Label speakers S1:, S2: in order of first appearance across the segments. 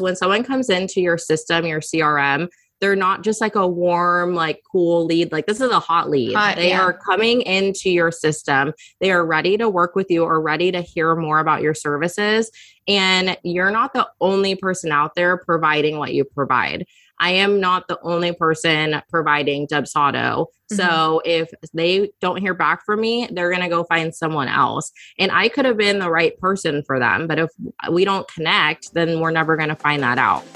S1: when someone comes into your system, your CRM, they're not just like a warm, like cool lead. Like this is a hot lead. Hot, they yeah. are coming into your system. They are ready to work with you or ready to hear more about your services. And you're not the only person out there providing what you provide. I am not the only person providing Dubsado. Mm-hmm. So if they don't hear back from me, they're going to go find someone else. And I could have been the right person for them. But if we don't connect, then we're never going to find that out.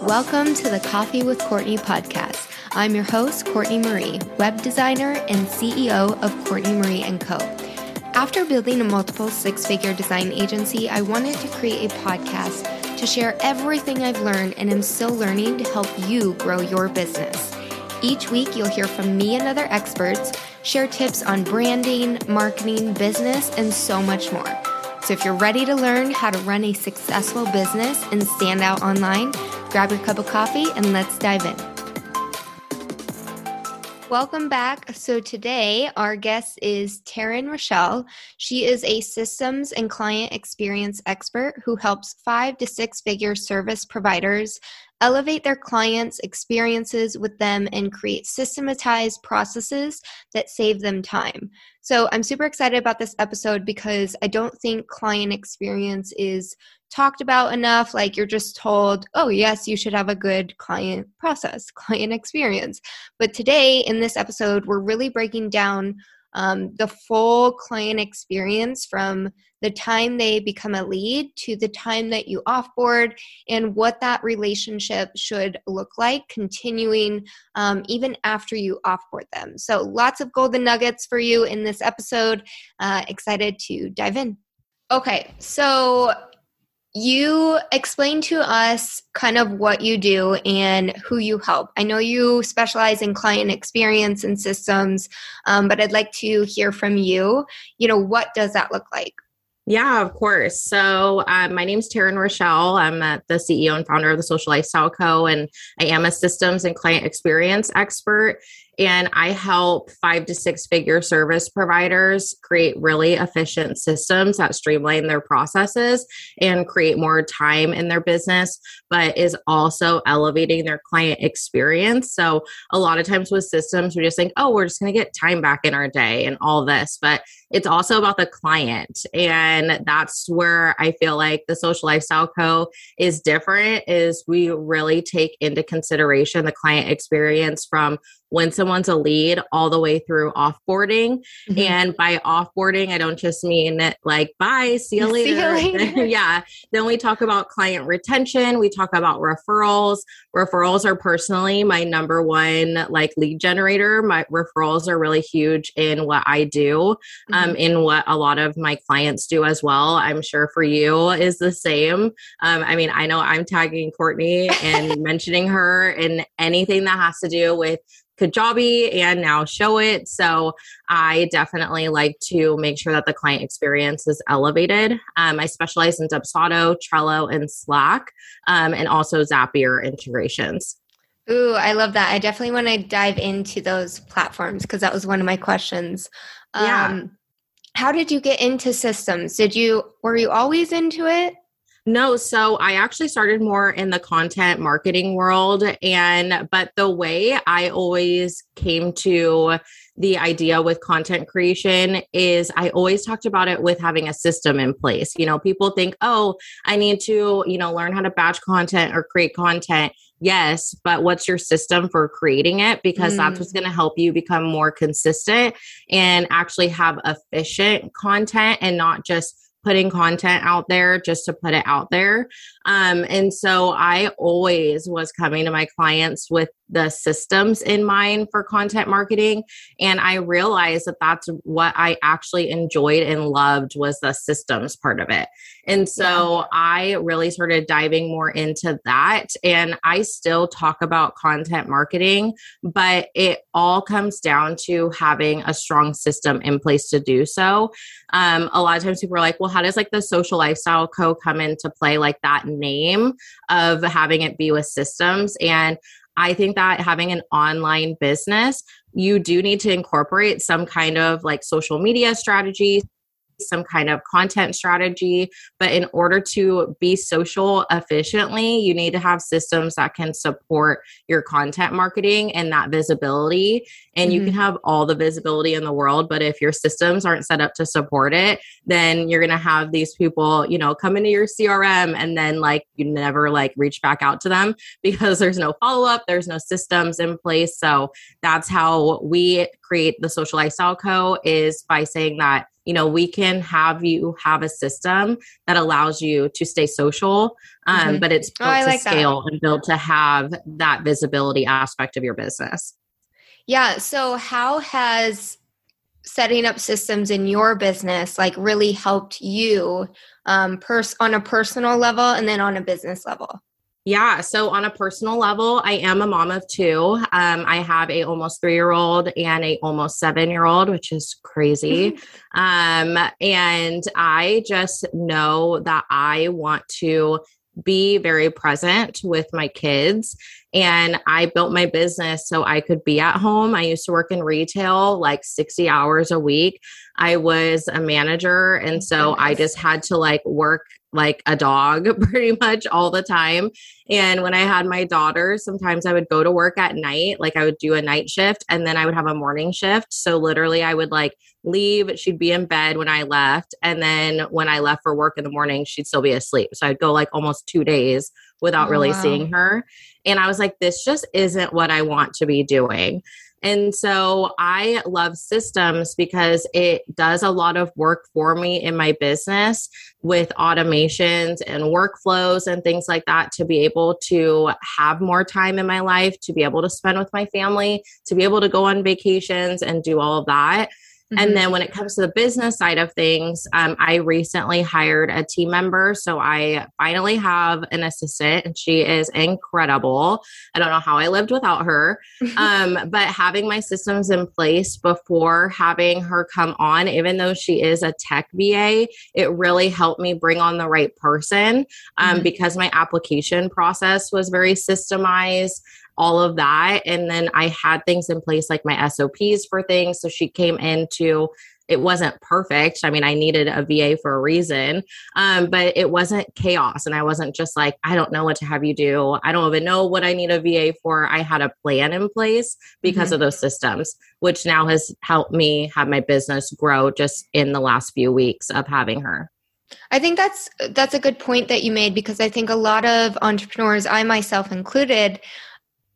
S2: Welcome to the Coffee with Courtney podcast. I'm your host, Courtney Marie, web designer and CEO of Courtney Marie & Co. After building a multiple six-figure design agency, I wanted to create a podcast to share everything I've learned and am still learning to help you grow your business. Each week, you'll hear from me and other experts, share tips on branding, marketing, business, and so much more. So if you're ready to learn how to run a successful business and stand out online, grab your cup of coffee and let's dive in. Welcome back. So today our guest is Taryn Rachelle. She is a systems and client experience expert who helps five to six figure service providers elevate their clients' experiences with them and create systematized processes that save them time. So I'm super excited about this episode because I don't think client experience is talked about enough. Like you're just told, oh, yes, you should have a good client process, client experience. But today in this episode, we're really breaking down um, the full client experience from the time they become a lead to the time that you offboard and what that relationship should look like continuing um, even after you offboard them. So, lots of golden nuggets for you in this episode. Uh, excited to dive in. Okay, so you explain to us kind of what you do and who you help. I know you specialize in client experience and systems, um, but I'd like to hear from you. You know, what does that look like?
S1: Yeah, of course. So, um, my name is Taryn Rachelle. I'm the CEO and founder of the Social Lifestyle Co. And I am a systems and client experience expert and I help five to six figure service providers create really efficient systems that streamline their processes and create more time in their business, but is also elevating their client experience. So, a lot of times with systems, we just think, oh, we're just going to get time back in our day and all this. But it's also about the client. And that's where I feel like the Social Lifestyle Co. is different is we really take into consideration the client experience from when someone's a lead all the way through offboarding. Mm-hmm. And by offboarding, I don't just mean like, bye, see you later. See you later. yeah. Then we talk about client retention, we talk about referrals. Referrals are personally my number one like lead generator. My referrals are really huge in what I do, um, mm-hmm. um, in what a lot of my clients do as well. I'm sure for you is the same. Um, I mean, I know I'm tagging Courtney and mentioning her in anything that has to do with Kajabi and now Showit. So I definitely like to make sure that the client experience is elevated. Um, I specialize in Dubsado, Trello, and Slack, um, and also Zapier integrations.
S2: Ooh, I love that. I definitely want to dive into those platforms because that was one of my questions. Um, yeah. How did you get into systems? Did you were you always into it?
S1: No, so I actually started more in the content marketing world and but the way I always came to the idea with content creation is I always talked about it with having a system in place. You know, people think, "Oh, I need to, you know, learn how to batch content or create content." Yes, but what's your system for creating it because mm. that's what's going to help you become more consistent and actually have efficient content and not just putting content out there just to put it out there. Um, and so I always was coming to my clients with the systems in mind for content marketing. And I realized that that's what I actually enjoyed and loved was the systems part of it. And so yeah. I really started diving more into that. And I still talk about content marketing, but it all comes down to having a strong system in place to do so. Um, a lot of times people are like, well, how does like the social lifestyle co come into play like that name of having it be with systems? And I think that having an online business, you do need to incorporate some kind of like social media strategy, some kind of content strategy. But in order to be social efficiently, you need to have systems that can support your content marketing and that visibility. And mm-hmm. you can mm-hmm. have all the visibility in the world, but if your systems aren't set up to support it, then you're going to have these people, you know, come into your CRM and then like you never like reach back out to them because there's no follow up, there's no systems in place. So that's how we create the social lifestyle co is by saying that you know we can have you have a system that allows you to stay social um, mm-hmm. but it's oh, built oh, to like scale that. and built to have that visibility aspect of your business
S2: yeah so how has setting up systems in your business like really helped you um, pers- on a personal level and then on a business level
S1: yeah. So on a personal level, I am a mom of two. Um, I have a almost three year old and a almost seven year old, which is crazy. um, and I just know that I want to be very present with my kids. And I built my business so I could be at home. I used to work in retail like 60 hours a week. I was a manager. And so I just had to like work like a dog pretty much all the time. And when I had my daughter, sometimes I would go to work at night, like I would do a night shift and then I would have a morning shift. So literally, I would like leave, she'd be in bed when I left. And then when I left for work in the morning, she'd still be asleep. So I'd go like almost two days without oh, really wow. seeing her. And I was like, this just isn't what I want to be doing. And so I love systems because it does a lot of work for me in my business with automations and workflows and things like that to be able to have more time in my life, to be able to spend with my family, to be able to go on vacations and do all of that. Mm-hmm. And then when it comes to the business side of things, um, I recently hired a team member. So I finally have an assistant and she is incredible. I don't know how I lived without her. um, but having my systems in place before having her come on, even though she is a tech VA, it really helped me bring on the right person um, mm-hmm. because my application process was very systemized all of that. And then I had things in place like my SOPs for things. So she came into it wasn't perfect. I mean, I needed a VA for a reason, um, but it wasn't chaos. And I wasn't just like, I don't know what to have you do. I don't even know what I need a VA for. I had a plan in place because mm-hmm. of those systems, which now has helped me have my business grow just in the last few weeks of having her.
S2: I think that's that's a good point that you made because I think a lot of entrepreneurs, I myself included,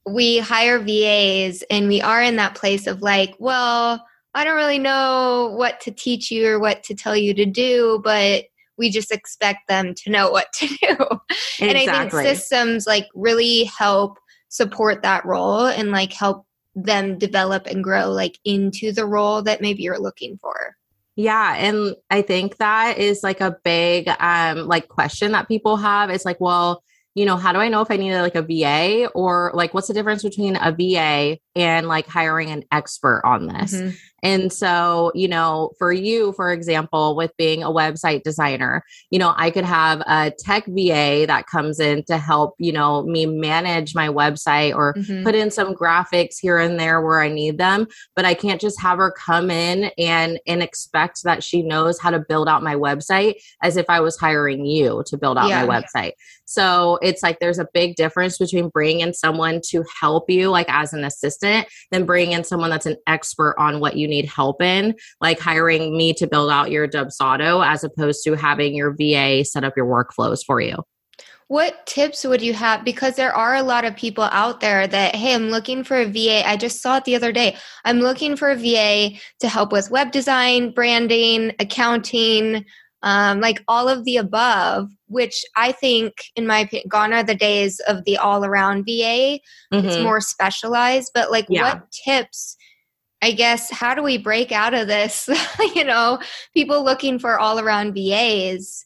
S2: we hire VAs and we are in that place of like, well, I don't really know what to teach you or what to tell you to do, but we just expect them to know what to do. Exactly. And I think systems like really help support that role and like help them develop and grow like into the role that maybe you're looking for.
S1: Yeah, and I think that is like a big um like question that people have. It's like, well, you know, how do I know if I need like a VA or like what's the difference between a VA and like hiring an expert on this? Mm-hmm. And so, you know, for you, for example, with being a website designer, you know, I could have a tech VA that comes in to help, you know, me manage my website or mm-hmm. put in some graphics here and there where I need them. But I can't just have her come in and and expect that she knows how to build out my website as if I was hiring you to build out yeah. my website. So it's like there's a big difference between bringing in someone to help you, like as an assistant, than bringing in someone that's an expert on what you need help in, like hiring me to build out your Dubsado as opposed to having your VA set up your workflows for you.
S2: What tips would you have? Because there are a lot of people out there that, hey, I'm looking for a VA. I just saw it the other day. I'm looking for a VA to help with web design, branding, accounting, um, like all of the above, which I think, in my opinion, gone are the days of the all around VA. Mm-hmm. It's more specialized, but like yeah. what tips? I guess how do we break out of this? you know, people looking for all around VAs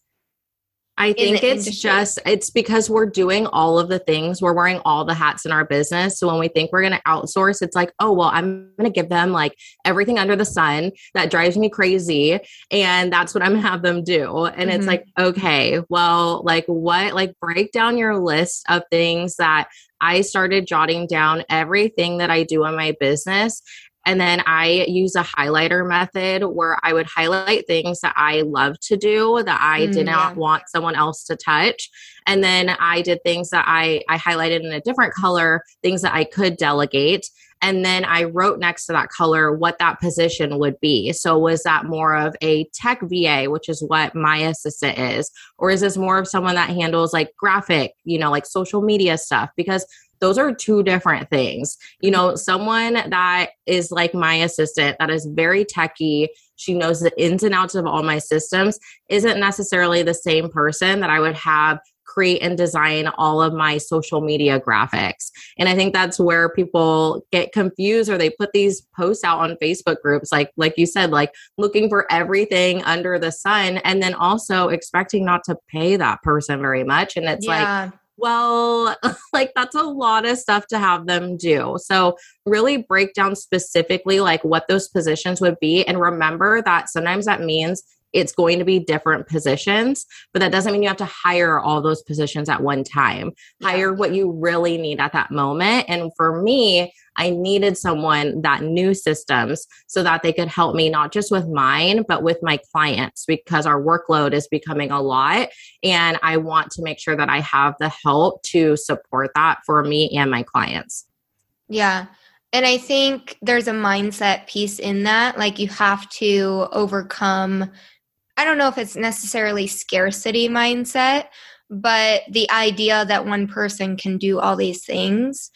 S1: I think it's industry. just it's because we're doing all of the things. We're wearing all the hats in our business. So when we think we're going to outsource, it's like, "Oh, well, I'm going to give them like everything under the sun that drives me crazy and that's what I'm going to have them do." And mm-hmm. it's like, "Okay, well, like what like break down your list of things that I started jotting down everything that I do in my business And then I use a highlighter method where I would highlight things that I love to do that I mm, did not yeah. want someone else to touch. And then I did things that I, I highlighted in a different color, things that I could delegate. And then I wrote next to that color what that position would be. So, was that more of a tech VA, which is what my assistant is? Or is this more of someone that handles like graphic, you know, like social media stuff? Because those are two different things. You know, someone that is like my assistant, that is very techy, she knows the ins and outs of all my systems, isn't necessarily the same person that I would have create and design all of my social media graphics. And I think that's where people get confused or they put these posts out on Facebook groups like like you said like looking for everything under the sun and then also expecting not to pay that person very much and it's yeah. like well, like that's a lot of stuff to have them do. So, really break down specifically like what those positions would be. And remember that sometimes that means it's going to be different positions, but that doesn't mean you have to hire all those positions at one time. Hire what you really need at that moment. And for me, I needed someone that knew systems so that they could help me not just with mine, but with my clients because our workload is becoming a lot. And I want to make sure that I have the help to support that for me and my clients.
S2: Yeah. And I think there's a mindset piece in that. Like you have to overcome I don't know if it's necessarily scarcity mindset, but the idea that one person can do all these things.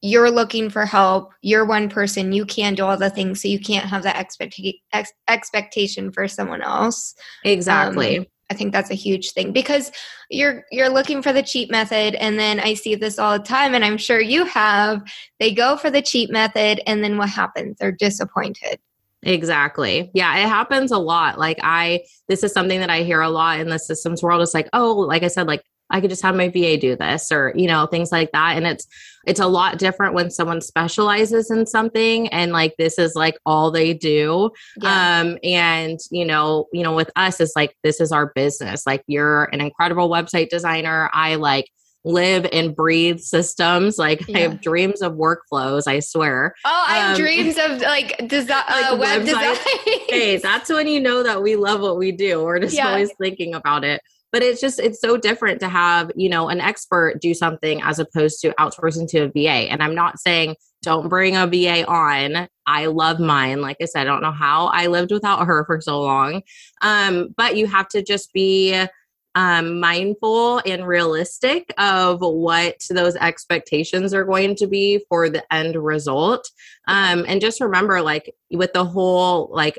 S2: You're looking for help. You're one person. You can't do all the things, so you can't have that expecta- ex- expectation for someone else.
S1: Exactly.
S2: Um, I think that's a huge thing because you're you're looking for the cheap method and then I see this all the time and I'm sure you have they go for the cheap method and then what happens they're disappointed
S1: Exactly. Yeah, it happens a lot. Like I this is something that I hear a lot in the systems world. It's like, oh, like I said, like I could just have my VA do this or, you know, things like that. And it's it's a lot different when someone specializes in something and like this is like all they do. Yeah. Um and you know, you know, with us it's like this is our business. Like you're an incredible website designer. I like live and breathe systems. Like yeah. I have dreams of workflows, I swear.
S2: Oh, I have um, dreams of like, desi- uh, like web design.
S1: hey, that's when you know that we love what we do. We're just yeah. always thinking about it. But it's just it's so different to have, you know, an expert do something as opposed to outsourcing to a VA. And I'm not saying don't bring a VA on. I love mine. Like I said, I don't know how I lived without her for so long. Um, but you have to just be um, mindful and realistic of what those expectations are going to be for the end result. Um, and just remember, like, with the whole, like,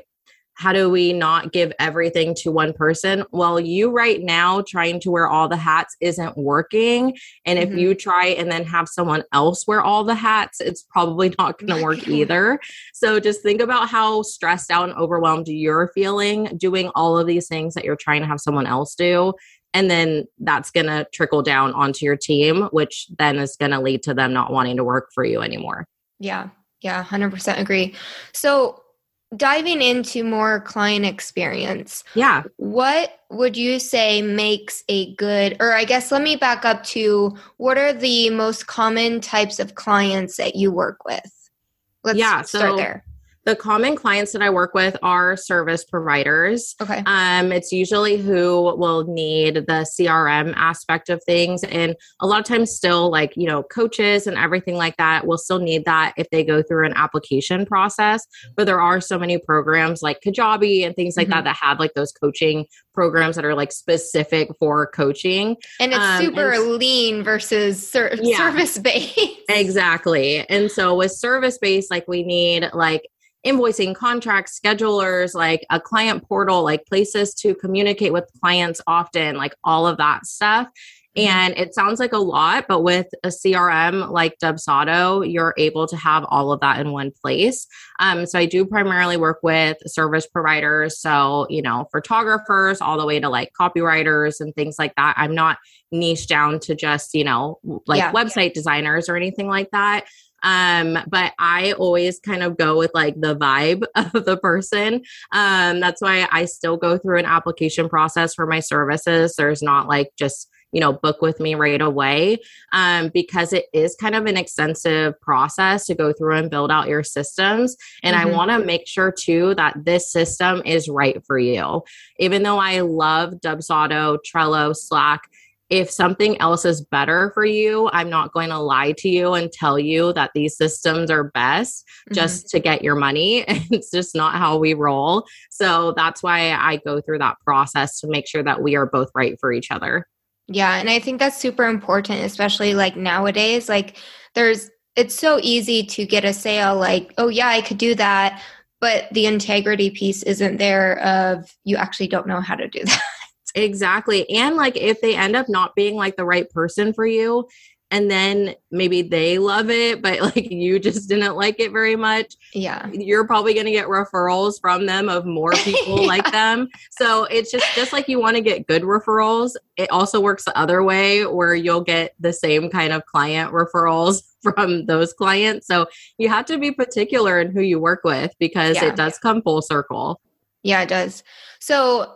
S1: how do we not give everything to one person? Well, you right now trying to wear all the hats isn't working. And if mm-hmm. you try and then have someone else wear all the hats, it's probably not going to work either. So just think about how stressed out and overwhelmed you're feeling doing all of these things that you're trying to have someone else do. And then that's going to trickle down onto your team, which then is going to lead to them not wanting to work for you anymore.
S2: Yeah. Yeah. 100% agree. So, diving into more client experience.
S1: Yeah.
S2: What would you say makes a good, or I guess let me back up to what are the most common types of clients that you work with? Let's yeah, start so, there
S1: the common clients that I work with are service providers.
S2: Okay.
S1: Um, it's usually who will need the CRM aspect of things. And a lot of times, still, like, you know, coaches and everything like that will still need that if they go through an application process. But there are so many programs like Kajabi and things like mm-hmm. that that have like those coaching programs that are like specific for coaching.
S2: And it's um, super and, lean versus ser- yeah, service based.
S1: Exactly. And so with service based, like, we need like, invoicing, contracts, schedulers, like a client portal, like places to communicate with clients often, like all of that stuff. Mm-hmm. And it sounds like a lot, but with a CRM like Dubsado, you're able to have all of that in one place. Um, so I do primarily work with service providers. So, you know, photographers all the way to like copywriters and things like that. I'm not niche down to just, you know, like yeah. website designers or anything like that. Um, but I always kind of go with like the vibe of the person. Um, that's why I still go through an application process for my services. There's not like just you know, book with me right away um, because it is kind of an extensive process to go through and build out your systems. And mm-hmm. I want to make sure too that this system is right for you. Even though I love Dubsado, Trello, Slack, if something else is better for you, I'm not going to lie to you and tell you that these systems are best mm-hmm. just to get your money. it's just not how we roll. So that's why I go through that process to make sure that we are both right for each other.
S2: Yeah. And I think that's super important, especially like nowadays. Like, there's, it's so easy to get a sale like, oh, yeah, I could do that. But the integrity piece isn't there of you actually don't know how to do that.
S1: Exactly. And like if they end up not being like the right person for you, and then maybe they love it, but like you just didn't like it very much.
S2: Yeah.
S1: You're probably going to get referrals from them of more people yeah. like them. So it's just just like you want to get good referrals, it also works the other way where you'll get the same kind of client referrals from those clients. So you have to be particular in who you work with because yeah. it does come full circle.
S2: Yeah, it does. So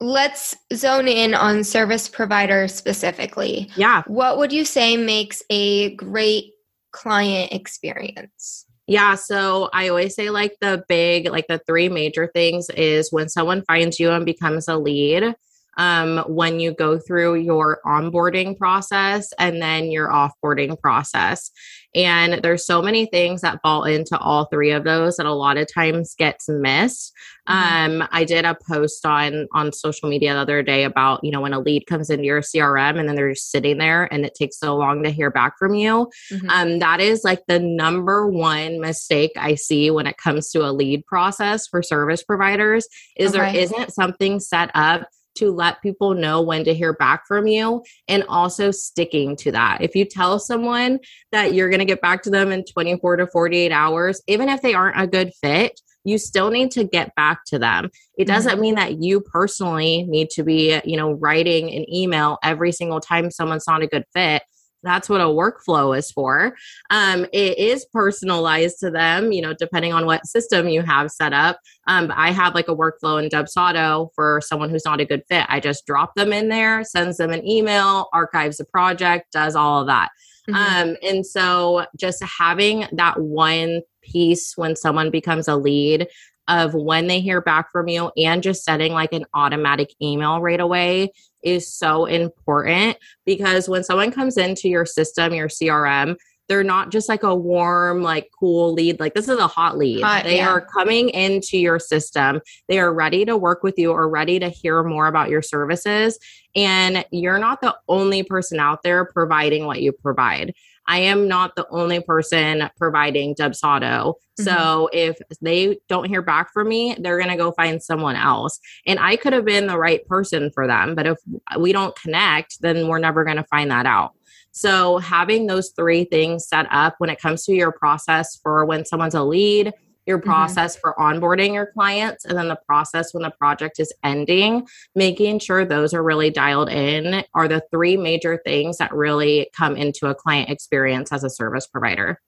S2: let's zone in on service provider specifically.
S1: Yeah.
S2: What would you say makes a great client experience?
S1: Yeah, so I always say like the big, like the three major things is when someone finds you and becomes a lead, um, when you go through your onboarding process and then your offboarding process. And there's so many things that fall into all three of those that a lot of times gets missed. Mm-hmm. Um, I did a post on on social media the other day about, you know, when a lead comes into your CRM and then they're just sitting there and it takes so long to hear back from you. Mm-hmm. Um, that is like the number one mistake I see when it comes to a lead process for service providers is okay. there isn't something set up to let people know when to hear back from you and also sticking to that. If you tell someone that you're going to get back to them in 24 to 48 hours, even if they aren't a good fit, you still need to get back to them. It doesn't mm-hmm. mean that you personally need to be, you know, writing an email every single time someone's not a good fit that's what a workflow is for. Um, it is personalized to them, you know, depending on what system you have set up. Um, I have like a workflow in Dubsado for someone who's not a good fit. I just drop them in there, sends them an email, archives a project, does all of that. Mm-hmm. Um, and so just having that one piece when someone becomes a lead of when they hear back from you and just setting like an automatic email right away is so important because when someone comes into your system, your CRM, they're not just like a warm, like cool lead. Like this is a hot lead. Hot, they yeah. are coming into your system. They are ready to work with you or ready to hear more about your services. And you're not the only person out there providing what you provide. I am not the only person providing Dubsado. Mm-hmm. So if they don't hear back from me, they're going to go find someone else. And I could have been the right person for them. But if we don't connect, then we're never going to find that out. So having those three things set up when it comes to your process for when someone's a lead, your mm-hmm. process mm-hmm. for onboarding your clients and then the process when the project is ending, making sure those are really dialed in are the three major things that really come into a client experience as a service provider.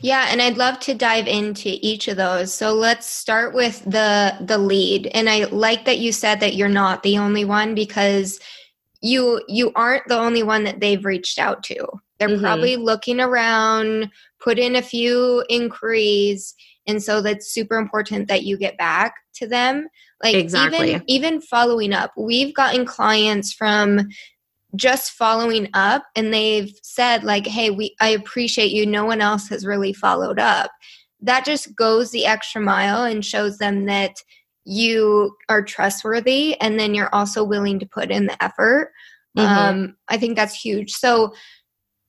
S2: Yeah, and I'd love to dive into each of those. So let's start with the the lead. And I like that you said that you're not the only one because you you aren't the only one that they've reached out to. They're mm-hmm. probably looking around, put in a few inquiries and so that's super important that you get back to them. Like exactly. even even following up we've gotten clients from just following up and they've said like hey we i appreciate you. No one else has really followed up. That just goes the extra mile and shows them that you are trustworthy and then you're also willing to put in the effort. Mm-hmm. um, i think that's huge. So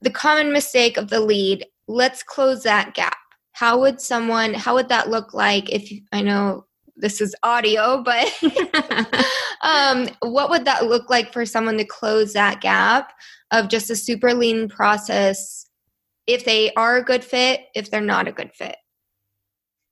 S2: the common mistake of the lead let's close that gap how would someone how would that look like if i know this is audio but um, what would that look like for someone to close that gap of just a super lean process if they are a good fit if they're not a good fit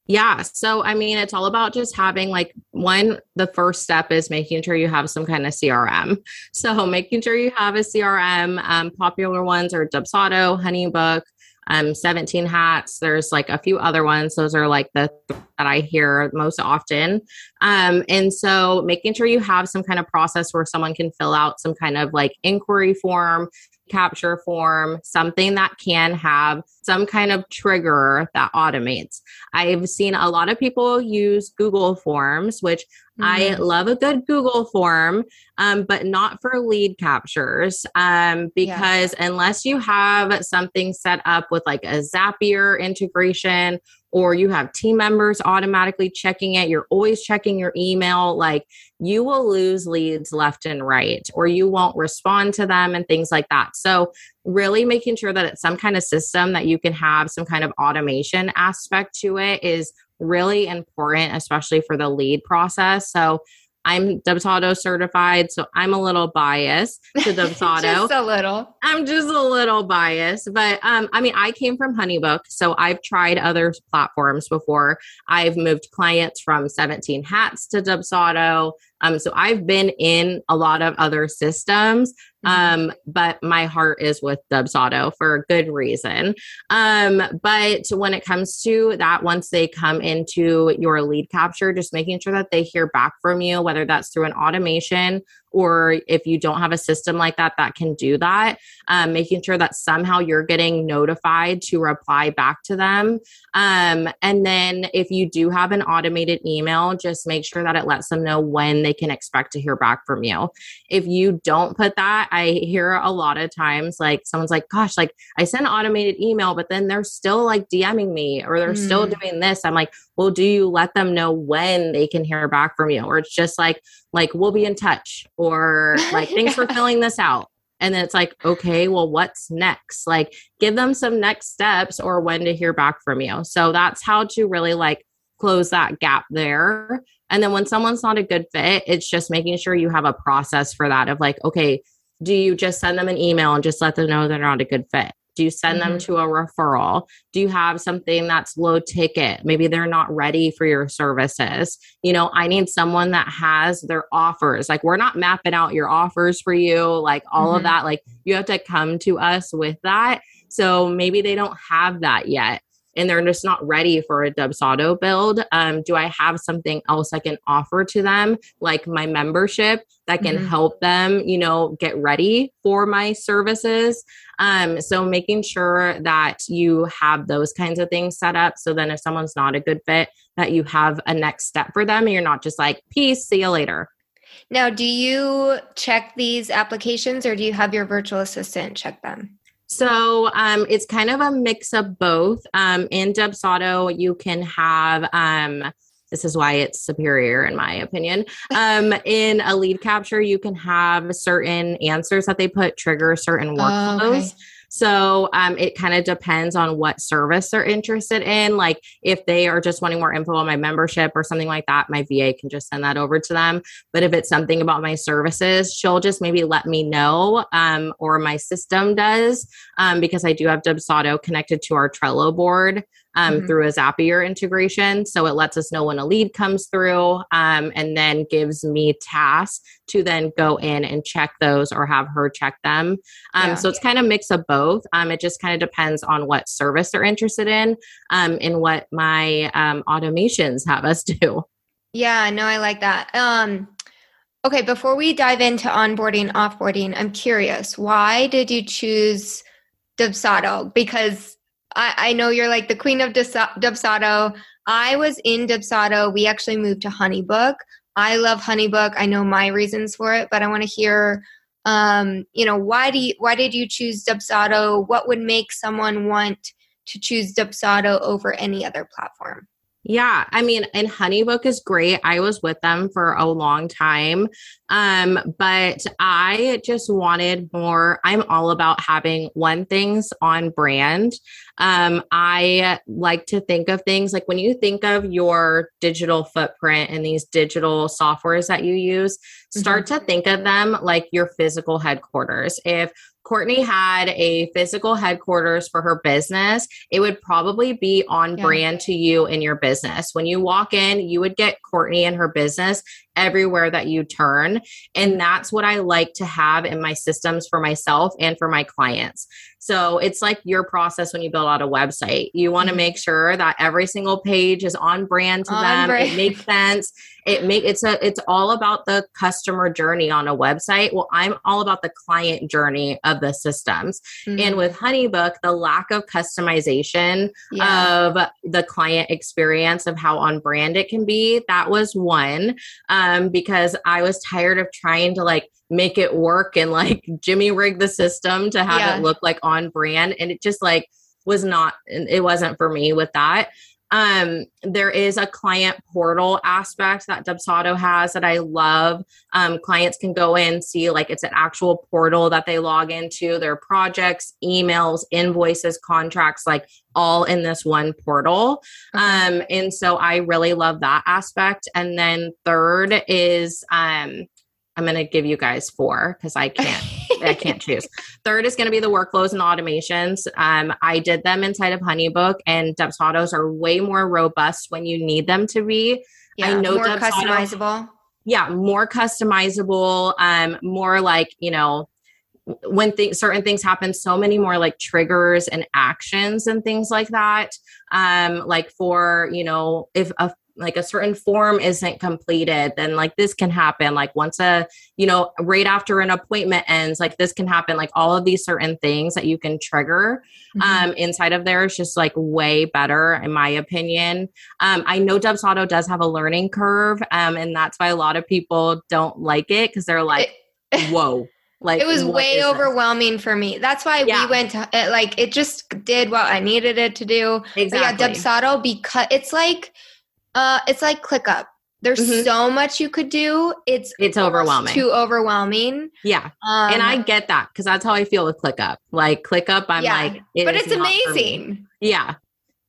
S1: yeah. So, I mean, it's all about just having like one, the first step is making sure you have some kind of CRM. So, making sure you have a CRM. Um, popular ones are Dubsado, Honeybook, um, 17 hats. There's like a few other ones. Those are like the that I hear most often. Um, and so making sure you have some kind of process where someone can fill out some kind of like inquiry form, capture form, something that can have some kind of trigger that automates. I've seen a lot of people use Google Forms, which. I love a good Google form, um, but not for lead captures. Um, because yeah. unless you have something set up with like a Zapier integration or you have team members automatically checking it, you're always checking your email, like you will lose leads left and right, or you won't respond to them and things like that. So, really making sure that it's some kind of system that you can have some kind of automation aspect to it is really important, especially for the lead process. So, I'm Dubsado certified, so I'm a little biased to Dubsado.
S2: just a little.
S1: I'm just a little biased, but um, I mean, I came from HoneyBook, so I've tried other platforms before. I've moved clients from 17 Hats to Dubsado. Um, so I've been in a lot of other systems, mm-hmm. um, but my heart is with Dubsado for a good reason. Um, but when it comes to that, once they come into your lead capture, just making sure that they hear back from you, whether that's through an automation or if you don't have a system like that that can do that, um, making sure that somehow you're getting notified to reply back to them. Um, and then if you do have an automated email, just make sure that it lets them know when they can expect to hear back from you. If you don't put that, I hear a lot of times like someone's like, gosh, like I sent automated email, but then they're still like DMing me or they're mm. still doing this. I'm like, well, do you let them know when they can hear back from you? Or it's just like, like we'll be in touch or like thanks yeah. for filling this out. And then it's like okay well what's next? Like give them some next steps or when to hear back from you. So that's how to really like close that gap there. And then when someone's not a good fit it's just making sure you have a process for that of like okay do you just send them an email and just let them know they're not a good fit do you send mm-hmm. them to a referral? Do you have something that's low ticket? Maybe they're not ready for your services. You know, I need someone that has their offers. Like, we're not mapping out your offers for you, like all mm-hmm. of that. Like, you have to come to us with that. So maybe they don't have that yet and they're just not ready for a Dubsado build, um, do I have something else I can offer to them, like my membership that can mm-hmm. help them, you know, get ready for my services? Um, so making sure that you have those kinds of things set up. So then if someone's not a good fit, that you have a next step for them and you're not just like, peace, see you later.
S2: Now, do you check these applications or do you have your virtual assistant check them?
S1: So um, it's kind of a mix of both. Um, in Dubsado, you can have. Um, this is why it's superior, in my opinion. Um, in a lead capture, you can have certain answers that they put trigger certain workflows. Oh, okay. So um, it kind of depends on what service they're interested in. Like if they are just wanting more info on my membership or something like that, my VA can just send that over to them. But if it's something about my services, she'll just maybe let me know, um, or my system does, um, because I do have Dubsado connected to our Trello board um, mm-hmm. through a Zapier integration. So it lets us know when a lead comes through um, and then gives me tasks to then go in and check those or have her check them. Um, yeah. So it's kind of mix of both. Um, it just kind of depends on what service they're interested in um, and what my um, automations have us do.
S2: Yeah, no, I like that. Um, okay, before we dive into onboarding, offboarding, I'm curious, why did you choose Dubsado? Because I, I know you're like the queen of Dubsado. I was in Dubsado. We actually moved to Honeybook. I love Honeybook. I know my reasons for it, but I want to hear, um, you know, why do you, why did you choose Dubsado? What would make someone want to choose Dubsado over any other platform?
S1: Yeah, I mean, and Honeybook is great. I was with them for a long time. Um, but I just wanted more. I'm all about having one things on brand. Um, I like to think of things like when you think of your digital footprint and these digital softwares that you use, start mm-hmm. to think of them like your physical headquarters. If Courtney had a physical headquarters for her business, it would probably be on yeah. brand to you in your business. When you walk in, you would get Courtney and her business everywhere that you turn. And that's what I like to have in my systems for myself and for my clients. So it's like your process when you build out a website. You want to mm-hmm. make sure that every single page is on brand to on them. Brand. It makes sense. It make it's a it's all about the customer journey on a website. Well, I'm all about the client journey of the systems. Mm-hmm. And with HoneyBook, the lack of customization yeah. of the client experience of how on brand it can be, that was one. Um, because I was tired of trying to like make it work and like Jimmy rig the system to have yeah. it look like on brand. And it just like was not, it wasn't for me with that. Um, there is a client portal aspect that Dubsado has that I love. Um, clients can go in, see like it's an actual portal that they log into their projects, emails, invoices, contracts, like all in this one portal. Um, and so I really love that aspect. And then third is um I'm going to give you guys four because I can't. I can't choose. Third is going to be the workflows and automations. Um, I did them inside of HoneyBook, and Dubsados are way more robust when you need them to be.
S2: Yeah, I know more Dubsado, customizable.
S1: Yeah, more customizable. Um, more like you know when things certain things happen so many more like triggers and actions and things like that um like for you know if a like a certain form isn't completed then like this can happen like once a you know right after an appointment ends like this can happen like all of these certain things that you can trigger mm-hmm. um inside of there is just like way better in my opinion um i know dubsado does have a learning curve um and that's why a lot of people don't like it because they're like it, whoa like
S2: it was way overwhelming this? for me. That's why yeah. we went to it, like it just did what I needed it to do. Exactly. But yeah, Dubsado because it's like uh, it's like ClickUp. There's mm-hmm. so much you could do. It's
S1: it's overwhelming.
S2: Too overwhelming.
S1: Yeah, um, and I get that because that's how I feel with ClickUp. Like ClickUp, I'm yeah, like,
S2: it but it's amazing.
S1: Yeah,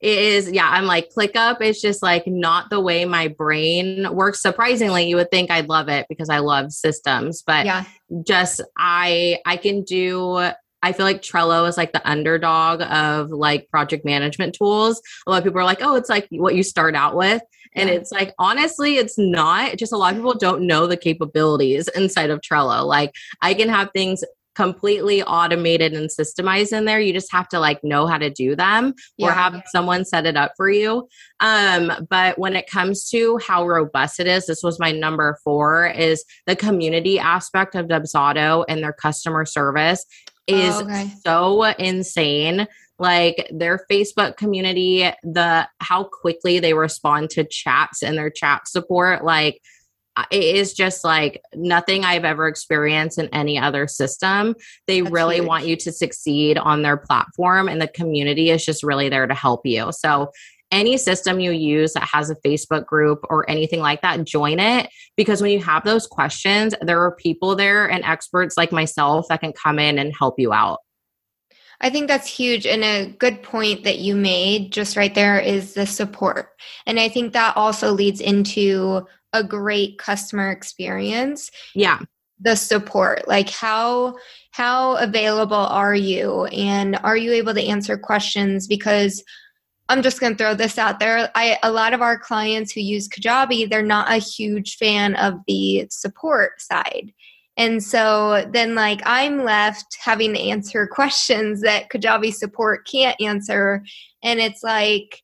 S1: it is. Yeah, I'm like ClickUp is just like not the way my brain works. Surprisingly, you would think I'd love it because I love systems, but yeah, just I I can do I feel like Trello is like the underdog of like project management tools. A lot of people are like, oh, it's like what you start out with. And yeah. it's like, honestly, it's not. Just a lot of people don't know the capabilities inside of Trello. Like, I can have things completely automated and systemized in there. You just have to like know how to do them yeah. or have someone set it up for you. Um, but when it comes to how robust it is, this was my number four is the community aspect of Dubsado and their customer service is oh, okay. so insane like their Facebook community, the how quickly they respond to chats and their chat support, like uh, it is just like nothing I've ever experienced in any other system. They That's really huge. want you to succeed on their platform, and the community is just really there to help you. So, any system you use that has a Facebook group or anything like that, join it because when you have those questions, there are people there and experts like myself that can come in and help you out.
S2: I think that's huge. And a good point that you made just right there is the support. And I think that also leads into a great customer experience.
S1: Yeah.
S2: The support. Like how how available are you and are you able to answer questions because I'm just going to throw this out there. I a lot of our clients who use Kajabi, they're not a huge fan of the support side. And so then, like, I'm left having to answer questions that Kajabi support can't answer. And it's like,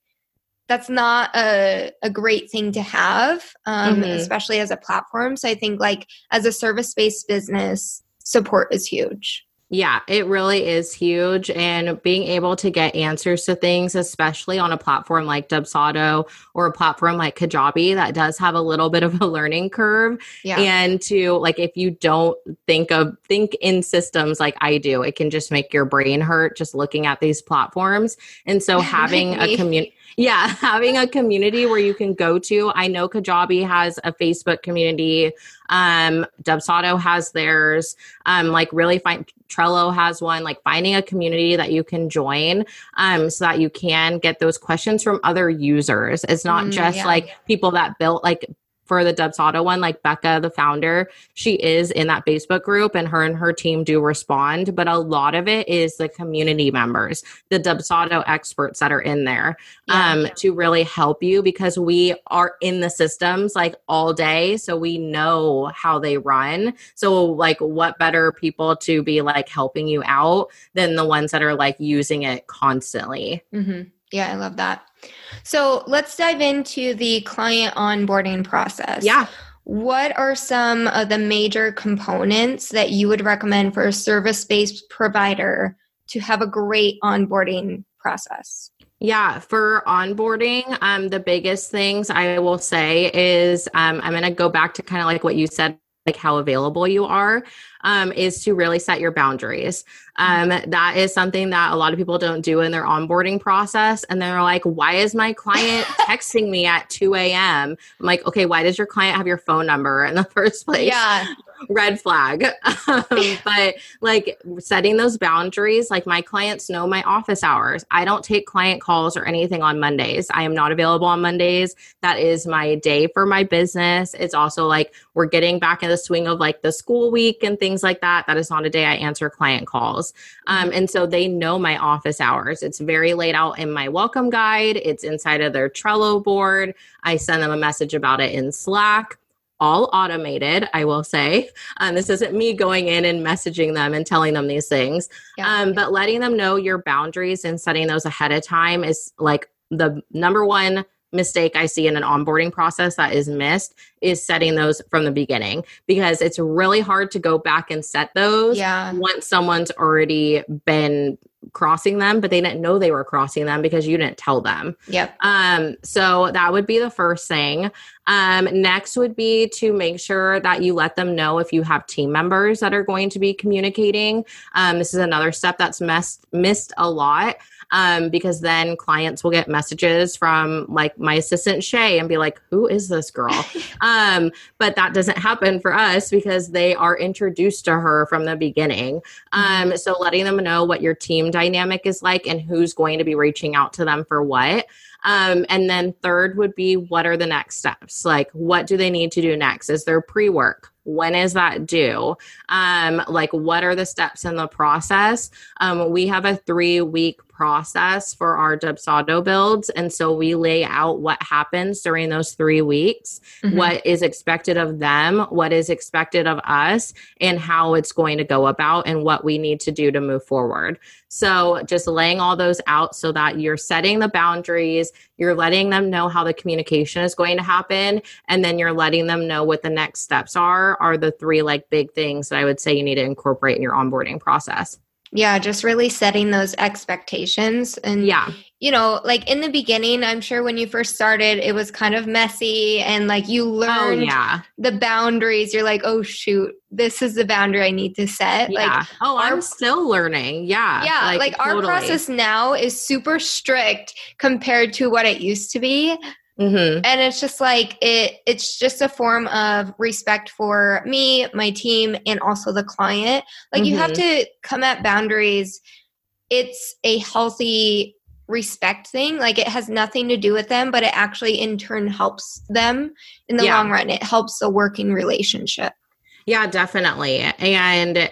S2: that's not a, a great thing to have, um, mm-hmm. especially as a platform. So I think, like, as a service based business, support is huge.
S1: Yeah, it really is huge. And being able to get answers to things, especially on a platform like Dubsado or a platform like Kajabi, that does have a little bit of a learning curve. Yeah. And to like, if you don't think of, think in systems like I do, it can just make your brain hurt just looking at these platforms. And so having a community, yeah, having a community where you can go to. I know Kajabi has a Facebook community. Um, Dubsado has theirs. Um, like really find Trello has one. Like finding a community that you can join, um, so that you can get those questions from other users. It's not mm, just yeah. like people that built like for the Dubsado one, like Becca, the founder, she is in that Facebook group and her and her team do respond. But a lot of it is the community members, the Dubsado experts that are in there yeah. um, to really help you because we are in the systems like all day. So we know how they run. So, like, what better people to be like helping you out than the ones that are like using it constantly?
S2: Mm-hmm. Yeah, I love that. So let's dive into the client onboarding process.
S1: Yeah.
S2: What are some of the major components that you would recommend for a service based provider to have a great onboarding process?
S1: Yeah, for onboarding, um, the biggest things I will say is um, I'm going to go back to kind of like what you said like how available you are um, is to really set your boundaries um, that is something that a lot of people don't do in their onboarding process and they're like why is my client texting me at 2 a.m i'm like okay why does your client have your phone number in the first place
S2: yeah
S1: red flag. um, but like setting those boundaries, like my clients know my office hours. I don't take client calls or anything on Mondays. I am not available on Mondays. That is my day for my business. It's also like we're getting back in the swing of like the school week and things like that. That is not a day I answer client calls. Um, and so they know my office hours. It's very laid out in my welcome guide, it's inside of their Trello board. I send them a message about it in Slack all automated, I will say. Um, this isn't me going in and messaging them and telling them these things. Yeah. Um, but letting them know your boundaries and setting those ahead of time is like the number one mistake I see in an onboarding process that is missed is setting those from the beginning because it's really hard to go back and set those
S2: yeah.
S1: once someone's already been crossing them but they didn't know they were crossing them because you didn't tell them.
S2: Yep.
S1: Um so that would be the first thing. Um next would be to make sure that you let them know if you have team members that are going to be communicating. Um this is another step that's missed missed a lot um, because then clients will get messages from like my assistant Shay and be like, "Who is this girl?" um, but that doesn't happen for us because they are introduced to her from the beginning. Um, so letting them know what your team dynamic is like and who's going to be reaching out to them for what. Um, and then third would be what are the next steps? Like, what do they need to do next? Is there pre work? when is that due um like what are the steps in the process um we have a three week process for our Dubsado builds. And so we lay out what happens during those three weeks mm-hmm. what is expected of them what is expected of us and how it's going to go about and what we need to do to move forward. So just laying all those out so that you're setting the boundaries you're letting them know how the communication is going to happen and then you're letting them know what the next steps are are the three like big things that i would say you need to incorporate in your onboarding process
S2: yeah just really setting those expectations and
S1: yeah
S2: you know like in the beginning i'm sure when you first started it was kind of messy and like you oh, learned
S1: oh, yeah.
S2: the boundaries you're like oh shoot this is the boundary i need to set
S1: yeah. like oh our, i'm still learning yeah
S2: yeah like, like totally. our process now is super strict compared to what it used to be
S1: Mm-hmm.
S2: And it's just like it it's just a form of respect for me, my team, and also the client. Like mm-hmm. you have mm-hmm. to come at boundaries. It's a healthy respect thing. Like it has nothing to do with them, but it actually in turn helps them in the yeah. long run. It helps the working relationship.
S1: Yeah, definitely. And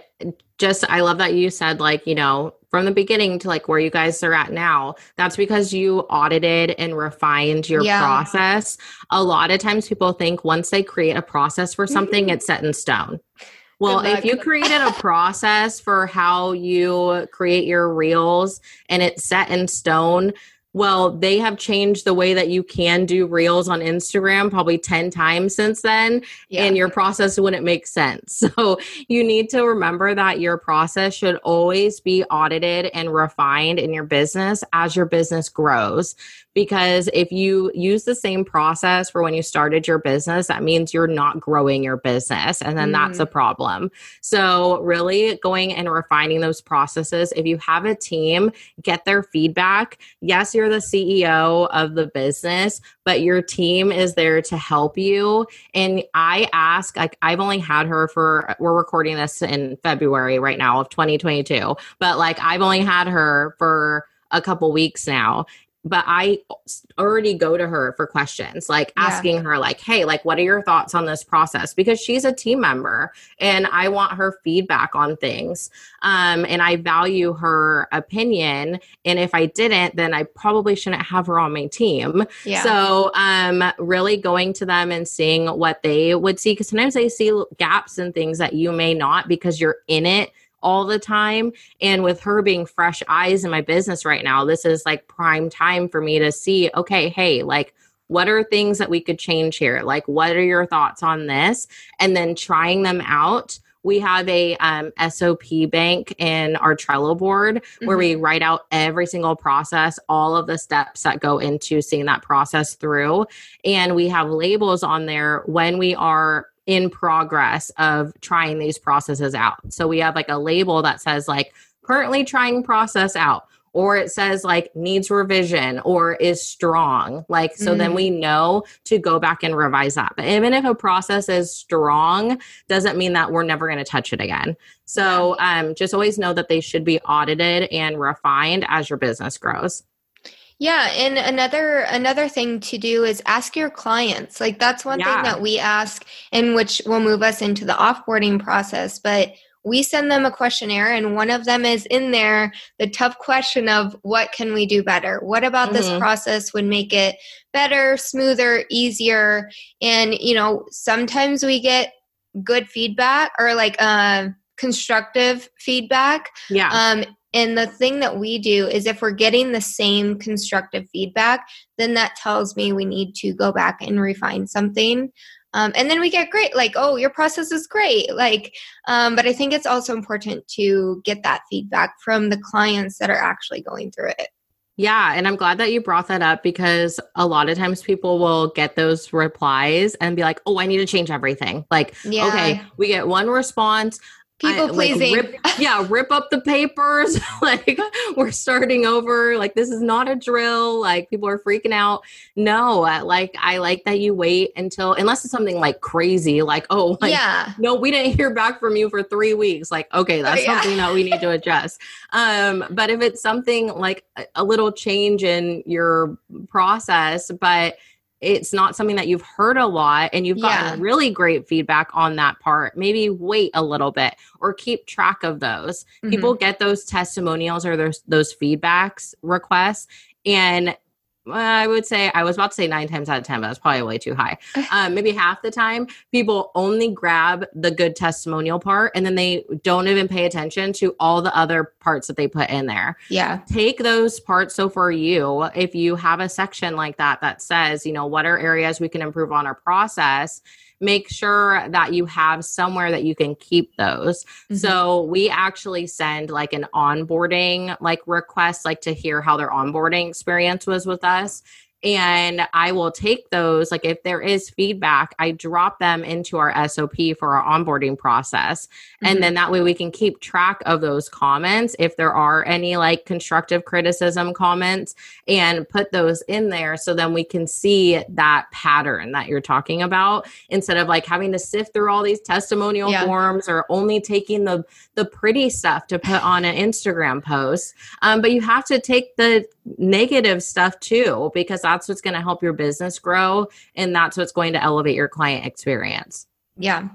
S1: just I love that you said like, you know, from the beginning to like where you guys are at now, that's because you audited and refined your yeah. process. A lot of times people think once they create a process for something, mm-hmm. it's set in stone. Well, if you created a process for how you create your reels and it's set in stone, well, they have changed the way that you can do reels on Instagram probably 10 times since then, yeah. and your process wouldn't make sense. So, you need to remember that your process should always be audited and refined in your business as your business grows because if you use the same process for when you started your business, that means you're not growing your business. And then mm. that's a problem. So, really going and refining those processes. If you have a team, get their feedback. Yes, you're the CEO of the business, but your team is there to help you. And I ask, like, I've only had her for, we're recording this in February right now of 2022, but like, I've only had her for a couple weeks now but I already go to her for questions, like
S2: Yeah.
S1: asking her, like, hey, like, what are your thoughts on this process? Because she's a team member and I want her feedback on things. Um, and I value her opinion. And if I didn't, then I probably shouldn't have her on my team.
S2: Yeah.
S1: So, um, really going to them and seeing what they would see, because sometimes they see gaps and things that you may not because you're in it all the time. And with her being fresh eyes in my business right now, this is like prime time for me to see, okay, hey, like, what are things that we could change here? Like, what are your thoughts on this? And then trying them out. We have a um, SOP bank in our Trello board where we write out every single process, all of the steps that go into seeing that process through. And we have labels on there when we are in progress of trying these processes out. So we have like a label that says, like, currently trying process out. Or it says like needs revision or is strong. Like, so then
S2: Mhm.
S1: we know to go back and revise that. But even if a process is strong, doesn't mean that we're never going to touch it again. So um, just always know that they should be audited and refined as your business grows.
S2: Yeah, and another another thing to do is ask your clients. Like that's one
S1: Yeah.
S2: thing that we ask and which will move us into the offboarding process, but we send them a questionnaire and one of them is in there the tough question of what can we do better? What about this
S1: Mhm.
S2: process would make it better, smoother, easier? And you know, sometimes we get good feedback or like uh constructive feedback
S1: Yeah.
S2: um, and the thing that we do is if we're getting the same constructive feedback, then that tells me we need to go back and refine something. Um, and then we get great, like, oh, your process is great. Like, um, but I think it's also important to get that feedback from the clients that are actually going through it.
S1: Yeah, and I'm glad that you brought that up because a lot of times people will get those replies and be like, "Oh, I need to change everything." Like,
S2: Yeah.
S1: okay, we get one response.
S2: People
S1: I- like,
S2: pleasing.
S1: rip- yeah, rip up the papers. like we're starting over. Like this is not a drill. Like people are freaking out. No, like I like that you wait until unless it's something like crazy, like oh, like
S2: yeah.
S1: no, we didn't hear back from you for three weeks. Like, okay, that's
S2: Oh, yeah.
S1: something that we need to address. Um, but if it's something like a, a little change in your process, but it's not something that you've heard a lot and you've gotten
S2: Yeah.
S1: really great feedback on that part, maybe wait a little bit or keep track of those.
S2: Mhm.
S1: People get those testimonials or those those feedbacks requests and I would say I was about to say nine times out of ten, but that's probably way too high. Um, maybe half the time, people only grab the good testimonial part, and then they don't even pay attention to all the other parts that they put in there
S2: Yeah.
S1: take those parts so for you if you have a section like that that says you know what are areas we can improve on our process make sure that you have somewhere that you can keep those
S2: Mhm.
S1: so we actually send like an onboarding like request like to hear how their onboarding experience was with us and I will take those. Like, if there is feedback, I drop them into our SOP for our onboarding process.
S2: Mhm.
S1: And then that way we can keep track of those comments if there are any like constructive criticism comments and put those in there. So then we can see that pattern that you're talking about instead of like having to sift through all these testimonial
S2: Yeah.
S1: forms or only taking the, the pretty stuff to put on an Instagram post. Um, but you have to take the negative stuff too, because that's what's going to help your business grow and that's what's going to elevate your client experience.
S2: Yeah.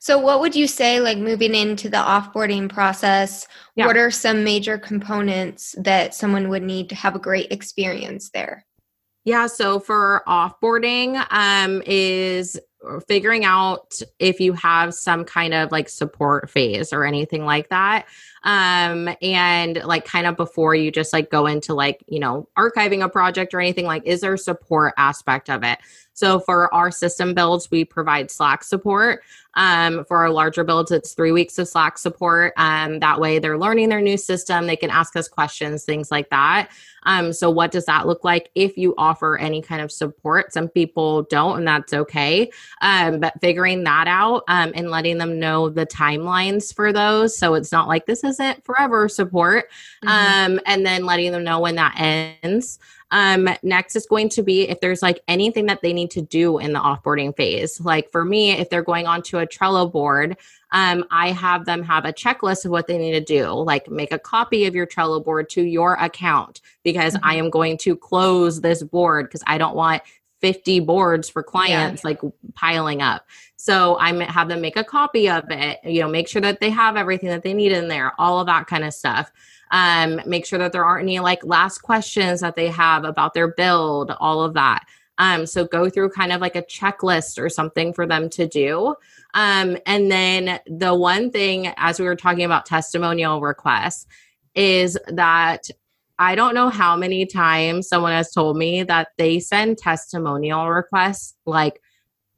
S2: So, what would you say, like moving into the offboarding process?
S1: Yeah.
S2: What are some major components that someone would need to have a great experience there?
S1: Yeah, so for offboarding um is figuring out if you have some kind of like support phase or anything like that. Um and like kind of before you just like go into like, you know, archiving a project or anything like is there support aspect of it? So for our system builds, we provide Slack support. Um, for our larger builds, it's three weeks of Slack support. Um, that way they're learning their new system. They can ask us questions, things like that. Um, so what does that look like if you offer any kind of support? Some people don't, and that's okay. Um, but figuring that out um, and letting them know the timelines for those. So it's not like this isn't forever support. Mm-hmm. Um, and then letting them know when that ends. Um, next is going to be if there's like anything that they need to do in the offboarding phase. Like for me, if they're going onto a Trello board, um, I have them have a checklist of what they need to do, like make a copy of your Trello board to your account because mm-hmm. I am going to close this board because I don't want 50 boards for clients yeah. like piling up. So I have them make a copy of it, you know, make sure that they have everything that they need in there, all of that kind of stuff. Um, make sure that there aren't any like last questions that they have about their build, all of that. Um, so go through kind of like a checklist or something for them to do. Um, and then the one thing, as we were talking about testimonial requests, is that I don't know how many times someone has told me that they send testimonial requests like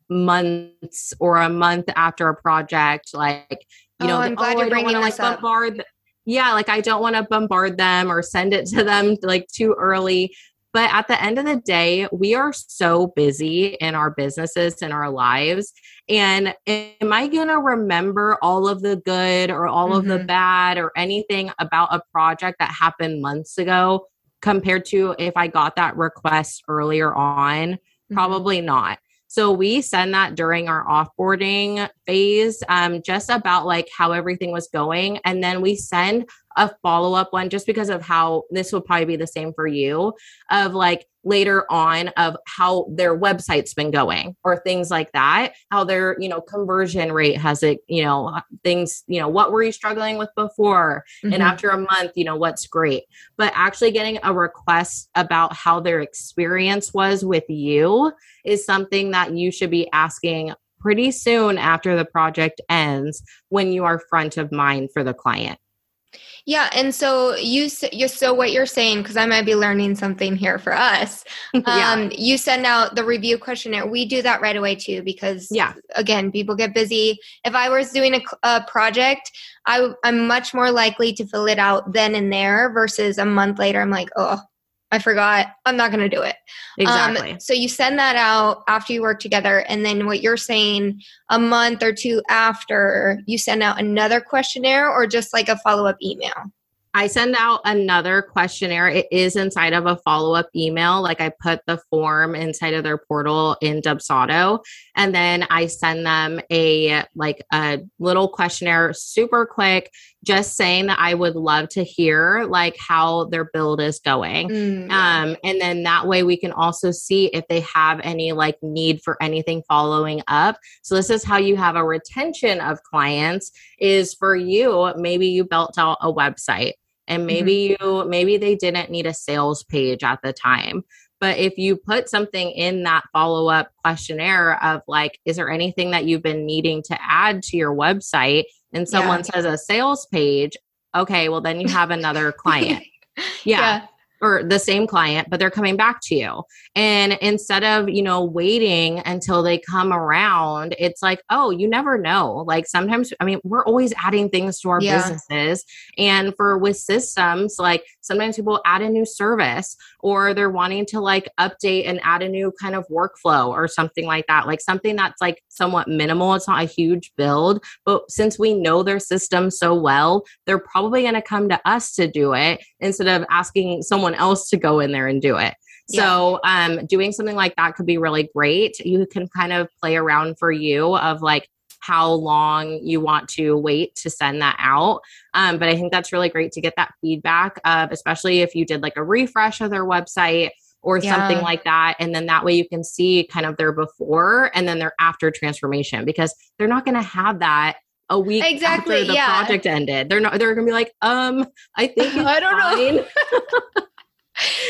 S1: months or a month after a project. Like, you know,
S2: oh, I'm glad oh, you're bringing this like,
S1: up. Bombard. Yeah, like I don't want to bombard them or send it to them like too early. But at the end of the day, we are so busy in our businesses and our lives. And am I going to remember all of the good or all mm-hmm. of the mm-hmm. bad or anything about a project that happened months ago compared to if I got that request earlier on? Mm-hmm. Probably not. So we send that during our offboarding phase, um, just about like how everything was going. And then we send a follow up one just because of how this will probably be the same for you of like later on of how their website's been going or things like that how their you know conversion rate has it you know things you know what were you struggling with before? Mm-hmm. and after a month you know what's great? But actually getting a request about how their experience was with you is something that you should be asking pretty soon after the project ends when you are front of mind for the client
S2: yeah, and so you you so what you're saying because I might be learning something here for us. yeah. Um, you send out the review questionnaire. We do that right away too because yeah, again, people get busy. If I was doing a, a project, I, I'm much more likely to fill it out then and there versus a month later. I'm like, oh, I forgot. I'm not going to do it. Um, exactly. Um, so you send that out after you work together. And then what you're saying, a month or two after, you send out another questionnaire or just like a follow up email?
S1: I send out another questionnaire. It is inside of a follow up email. Like I put the form inside of their portal in Dubsado, and then I send them a like a little questionnaire, super quick, just saying that I would love to hear like how their build is going. Mm-hmm. Um, and then that way we can also see if they have any like need for anything following up. So this is how you have a retention of clients is for you. Maybe you built out a website and maybe mm-hmm. you maybe they didn't need a sales page at the time but if you put something in that follow up questionnaire of like is there anything that you've been needing to add to your website and someone yeah. says a sales page okay well then you have another client yeah. yeah or the same client, but they're coming back to you. And instead of, you know, waiting until they come around, it's like, oh, you never know. Like sometimes, I mean, we're always adding things to our yeah. businesses. And for with systems, like sometimes people add a new service or they're wanting to like update and add a new kind of workflow or something like that. Like something that's like somewhat minimal. It's not a huge build, but since we know their system so well, they're probably going to come to us to do it instead of asking someone else to go in there and do it. Yeah. So, um, doing something like that could be really great. You can kind of play around for you of like how long you want to wait to send that out. Um, but I think that's really great to get that feedback of, especially if you did like a refresh of their website or yeah. something like that. And then that way you can see kind of their before and then their after transformation because they're not going to have that a week exactly, after the yeah. project ended. They're not. They're gonna be like, um, I think I don't fine. know.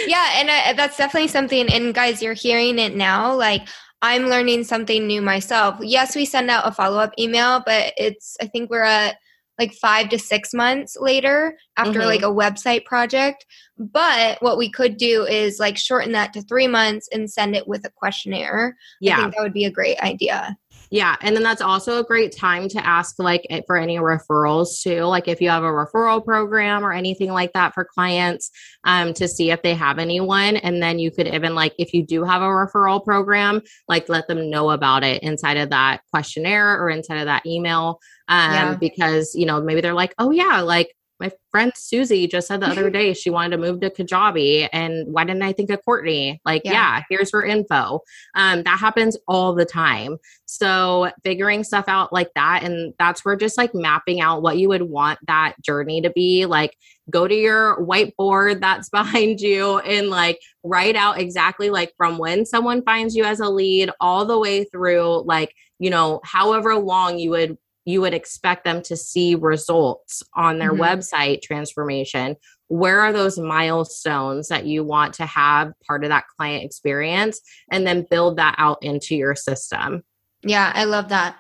S2: yeah, and uh, that's definitely something. And guys, you're hearing it now. Like I'm learning something new myself. Yes, we send out a follow up email, but it's I think we're at like five to six months later after mm-hmm. like a website project. But what we could do is like shorten that to three months and send it with a questionnaire. Yeah. I think that would be a great idea.
S1: Yeah. And then that's also a great time to ask, like, for any referrals too. Like, if you have a referral program or anything like that for clients, um, to see if they have anyone. And then you could even, like, if you do have a referral program, like, let them know about it inside of that questionnaire or inside of that email. Um, yeah. because, you know, maybe they're like, oh, yeah, like, my friend Susie just said the other day she wanted to move to Kajabi. And why didn't I think of Courtney? Like, yeah, yeah here's her info. Um, that happens all the time. So figuring stuff out like that. And that's where just like mapping out what you would want that journey to be. Like, go to your whiteboard that's behind you and like write out exactly like from when someone finds you as a lead all the way through like you know however long you would you would expect them to see results on their mm-hmm. website transformation. Where are those milestones that you want to have part of that client experience and then build that out into your system?
S2: Yeah i love that.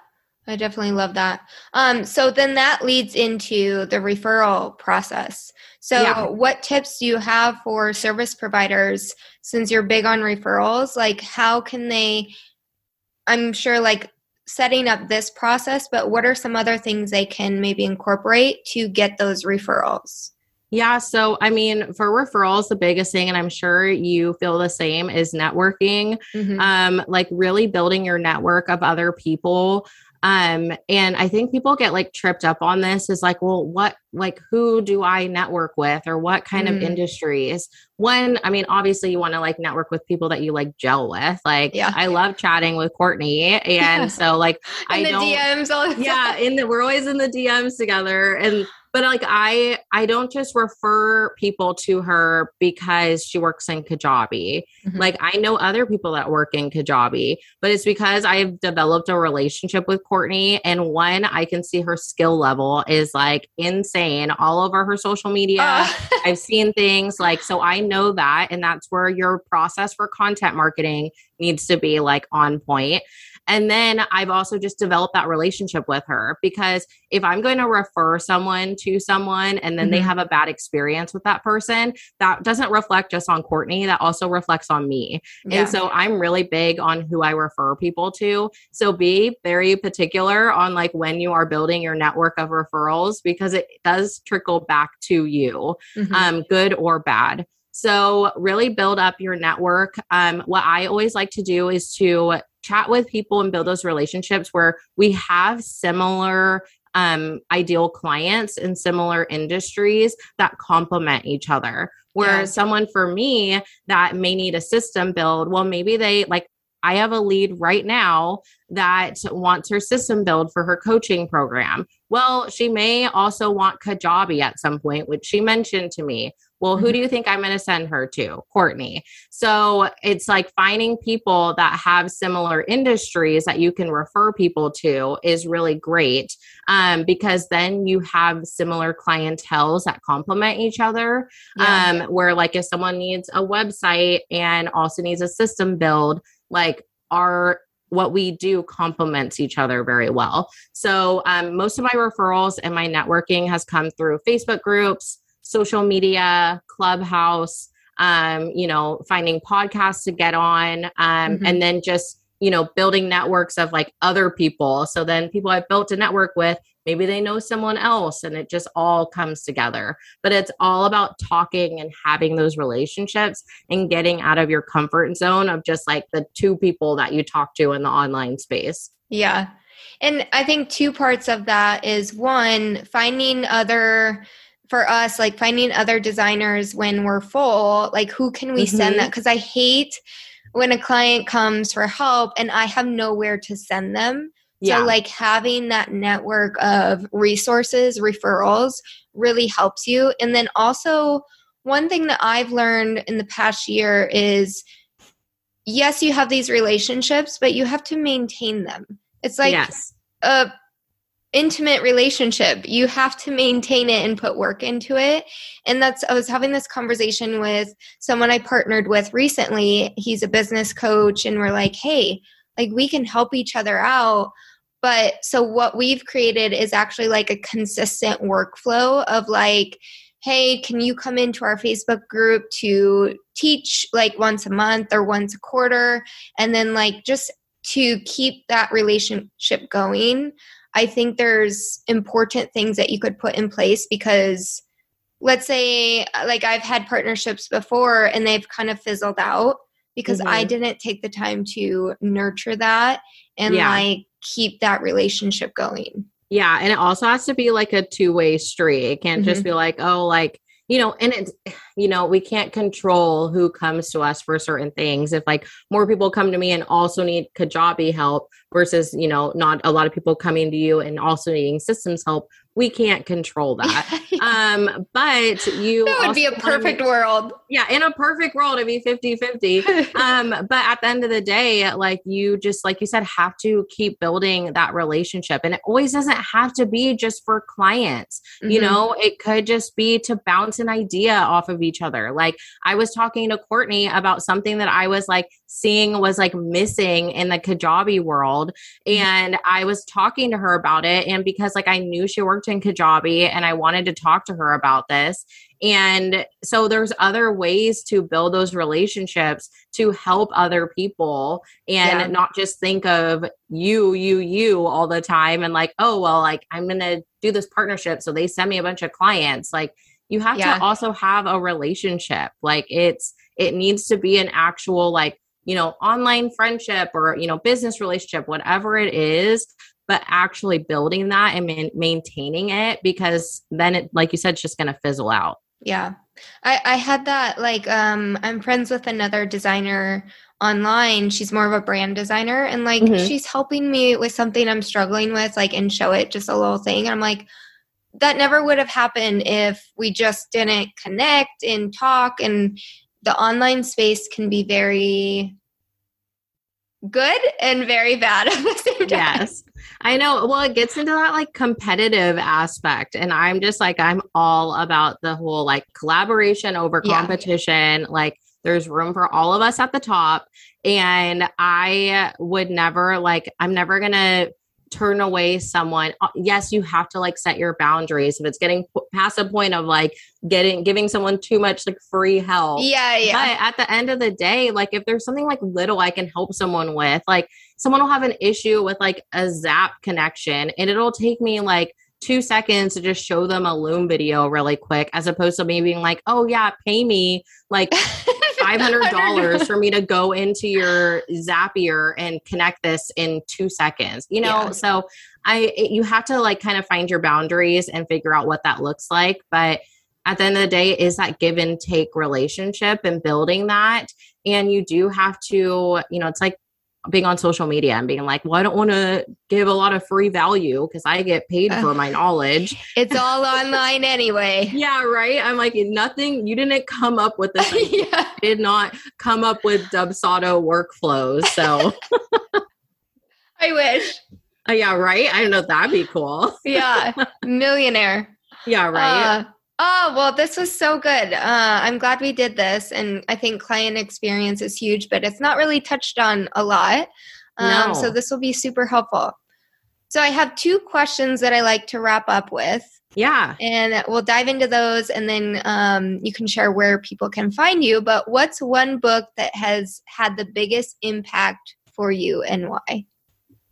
S2: I definitely love that. Um, so then that leads into the referral process. So yeah. what tips do you have for service providers since you're big on referrals? Like how can they i'm sure like setting up this process, but what are some other things they can maybe incorporate to get those referrals?
S1: Yeah. So, I mean, for referrals, the biggest thing, and I'm sure you feel the same, is networking. Mm-hmm. Um, like really building your network of other people um, and I think people get like tripped up on this is like, well, what, like, who do I network with or what kind mm. of industries? When, I mean, obviously you want to like network with people that you like gel with. Like, yeah. I love chatting with Courtney. And yeah. so, like,
S2: in
S1: I
S2: don't, DMs all the
S1: yeah, in the, we're always in the DMs together. And, but like i i don't just refer people to her because she works in kajabi mm-hmm. like i know other people that work in kajabi but it's because i've developed a relationship with courtney and one i can see her skill level is like insane all over her social media uh. i've seen things like so i know that and that's where your process for content marketing needs to be like on point and then I've also just developed that relationship with her because if I'm going to refer someone to someone and then mm-hmm. they have a bad experience with that person, that doesn't reflect just on Courtney, that also reflects on me. Yeah. And so I'm really big on who I refer people to. So be very particular on like when you are building your network of referrals because it does trickle back to you, mm-hmm. um, good or bad. So, really build up your network. Um, what I always like to do is to chat with people and build those relationships where we have similar um, ideal clients in similar industries that complement each other. Where yeah. someone for me that may need a system build, well, maybe they like I have a lead right now that wants her system build for her coaching program. Well, she may also want Kajabi at some point, which she mentioned to me. Well, who do mm-hmm. you think I'm going to send her to? Courtney. So it's like finding people that have similar industries that you can refer people to is really great um, because then you have similar clientels that complement each other. Yeah. Um, where, like, if someone needs a website and also needs a system build, like, our what we do complements each other very well. So, um, most of my referrals and my networking has come through Facebook groups social media, Clubhouse, um, you know, finding podcasts to get on, um, mm-hmm. and then just, you know, building networks of like other people. So then people I've built a network with, maybe they know someone else and it just all comes together. But it's all about talking and having those relationships and getting out of your comfort zone of just like the two people that you talk to in the online space.
S2: Yeah. And I think two parts of that is one, finding other for us like finding other designers when we're full like who can we mm-hmm. send that because i hate when a client comes for help and i have nowhere to send them yeah. so like having that network of resources referrals really helps you and then also one thing that i've learned in the past year is yes you have these relationships but you have to maintain them it's like yes. a intimate relationship. You have to maintain it and put work into it. And that's, I was having this conversation with someone I partnered with recently. He's a business coach, and we're like, hey, like we can help each other out. But so what we've created is actually like a consistent workflow of like, hey, can you come into our Facebook group to teach like once a month or once a quarter? And then, like, just to keep that relationship going, I think there's important things that you could put in place because let's say like I've had partnerships before and they've kind of fizzled out because mm-hmm. I didn't take the time to nurture that and yeah. like keep that relationship going.
S1: Yeah, and it also has to be like a two-way street. It can't mm-hmm. just be like, oh, like you know, and it's, you know, we can't control who comes to us for certain things. If like more people come to me and also need Kajabi help versus, you know, not a lot of people coming to you and also needing systems help, we can't control that. um, but you
S2: that would be a perfect world.
S1: Yeah, in a perfect world, it'd be 50 50. um, but at the end of the day, like you just, like you said, have to keep building that relationship. And it always doesn't have to be just for clients. Mm-hmm. You know, it could just be to bounce an idea off of each other. Like I was talking to Courtney about something that I was like seeing was like missing in the Kajabi world. Mm-hmm. And I was talking to her about it. And because like I knew she worked in Kajabi and I wanted to talk to her about this. And so there's other ways to build those relationships to help other people and yeah. not just think of you, you, you all the time and like, oh, well, like I'm going to do this partnership. So they send me a bunch of clients. Like you have yeah. to also have a relationship. Like it's, it needs to be an actual like you know, online friendship or, you know, business relationship, whatever it is, but actually building that and man- maintaining it because then it, like you said, it's just going to fizzle out.
S2: Yeah. I, I had that like, um, I'm friends with another designer online. She's more of a brand designer and like mm-hmm. she's helping me with something I'm struggling with, like, and show it just a little thing. And I'm like, that never would have happened if we just didn't connect and talk and the online space can be very good and very bad at the same time.
S1: Yes. I know. Well, it gets into that like competitive aspect. And I'm just like, I'm all about the whole like collaboration over competition. Yeah. Like, there's room for all of us at the top. And I would never, like, I'm never going to turn away someone uh, yes you have to like set your boundaries if it's getting past a point of like getting giving someone too much like free help.
S2: Yeah yeah.
S1: But at the end of the day like if there's something like little i can help someone with like someone will have an issue with like a zap connection and it'll take me like two seconds to just show them a loom video really quick as opposed to me being like oh yeah pay me like $500 for me to go into your zapier and connect this in two seconds you know? Yeah. so i it, you have to like kind of find your boundaries and figure out what that looks like. But at the end of the day is that give and take relationship and building that. And you do have to you know it's like being on social media and being like, well, I don't want to give a lot of free value because I get paid for my knowledge.
S2: It's all online anyway.
S1: yeah, right. I'm like, nothing, you didn't come up with this. yeah. did not come up with Dubsado workflows. So
S2: I wish.
S1: Uh, yeah, right. I don't know that'd be cool.
S2: yeah. Millionaire.
S1: Yeah, right. Uh,
S2: Oh, well, this was so good. Uh, I'm glad we did this. And I think client experience is huge, but it's not really touched on a lot. Um, no. So this will be super helpful. So I have two questions that I like to wrap up with.
S1: Yeah.
S2: And we'll dive into those and then um, you can share where people can find you. But what's one book that has had the biggest impact for you and why?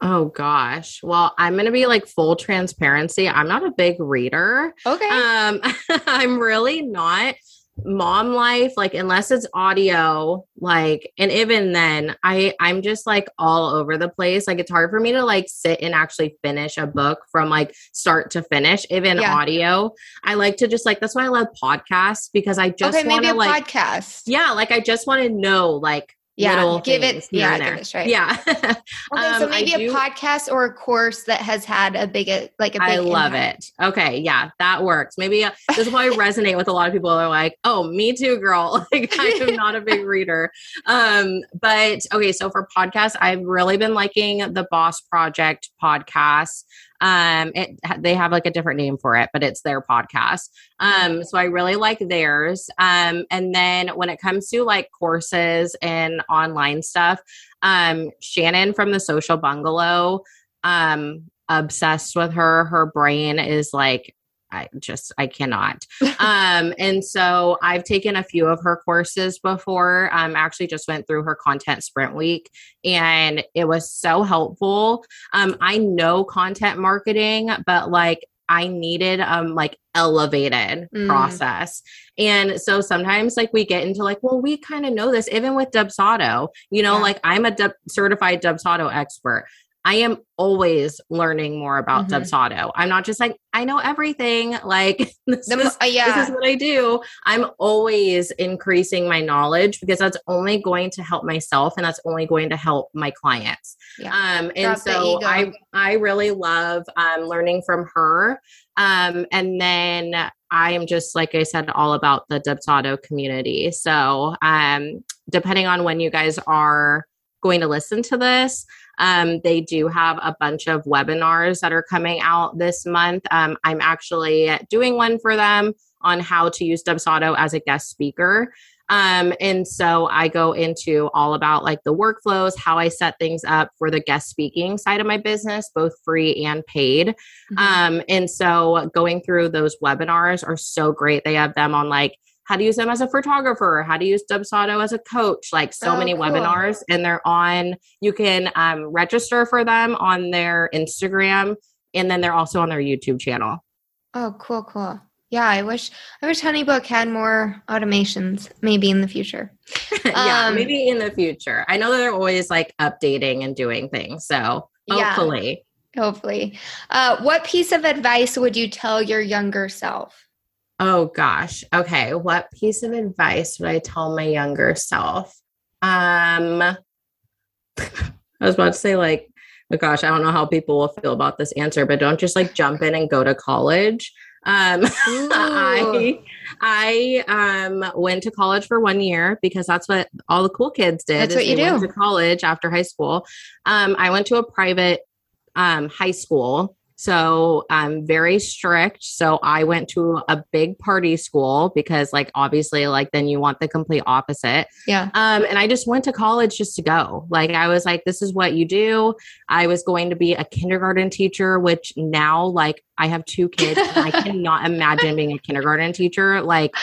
S1: Oh gosh. Well, I'm going to be like full transparency. I'm not a big reader.
S2: Okay.
S1: Um I'm really not mom life like unless it's audio like and even then i i'm just like all over the place like it's hard for me to like sit and actually finish a book from like start to finish even yeah. audio i like to just like that's why i love podcasts because i just okay, want to like
S2: podcast
S1: yeah like i just want to know like
S2: yeah give it yeah give it
S1: right yeah.
S2: Okay um, so maybe a podcast or a course that has had a big like a big
S1: i love
S2: impact.
S1: it. Okay yeah that works. Maybe uh, this is why i resonate with a lot of people are like oh me too girl. Like i am not a big reader. Um but okay so for podcasts i've really been liking the boss project podcast um, it they have like a different name for it, but it's their podcast. Um, so I really like theirs. Um, and then when it comes to like courses and online stuff, um, Shannon from the Social Bungalow, um, obsessed with her. Her brain is like I just I cannot. um, and so I've taken a few of her courses before. Um, actually just went through her content sprint week, and it was so helpful. Um, I know content marketing, but like I needed um like elevated mm. process. And so sometimes like we get into like, well, we kind of know this even with Dubsado. You know, yeah. like I'm a Dub- certified Dubsado expert. I am always learning more about mm-hmm. Dubsado. I'm not just like, I know everything. Like, this, the, is, uh, yeah. this is what I do. I'm always increasing my knowledge because that's only going to help myself and that's only going to help my clients. Yeah. Um, and Drop so I, I really love um, learning from her. Um, and then I am just, like I said, all about the Dubsado community. So um, depending on when you guys are going to listen to this, um, they do have a bunch of webinars that are coming out this month. Um, I'm actually doing one for them on how to use Dubsado as a guest speaker. Um, and so I go into all about like the workflows, how I set things up for the guest speaking side of my business, both free and paid. Mm-hmm. Um, and so going through those webinars are so great. They have them on like how to use them as a photographer, how to use Dubsado as a coach, like so oh, many cool. webinars. And they're on, you can um, register for them on their Instagram and then they're also on their YouTube channel.
S2: Oh, cool, cool. Yeah, I wish I wish Honeybook had more automations, maybe in the future.
S1: yeah, um, maybe in the future. I know that they're always like updating and doing things. So hopefully.
S2: Yeah, hopefully. Uh, what piece of advice would you tell your younger self?
S1: Oh gosh. Okay. What piece of advice would I tell my younger self? Um I was about to say like, oh gosh, I don't know how people will feel about this answer, but don't just like jump in and go to college. Um I I um went to college for one year because that's what all the cool kids did.
S2: That's what you do.
S1: Went to college after high school. Um I went to a private um high school so I'm very strict. So I went to a big party school because, like, obviously, like, then you want the complete opposite.
S2: Yeah.
S1: Um, and I just went to college just to go. Like, I was like, this is what you do. I was going to be a kindergarten teacher, which now, like, I have two kids and I cannot imagine being a kindergarten teacher. Like,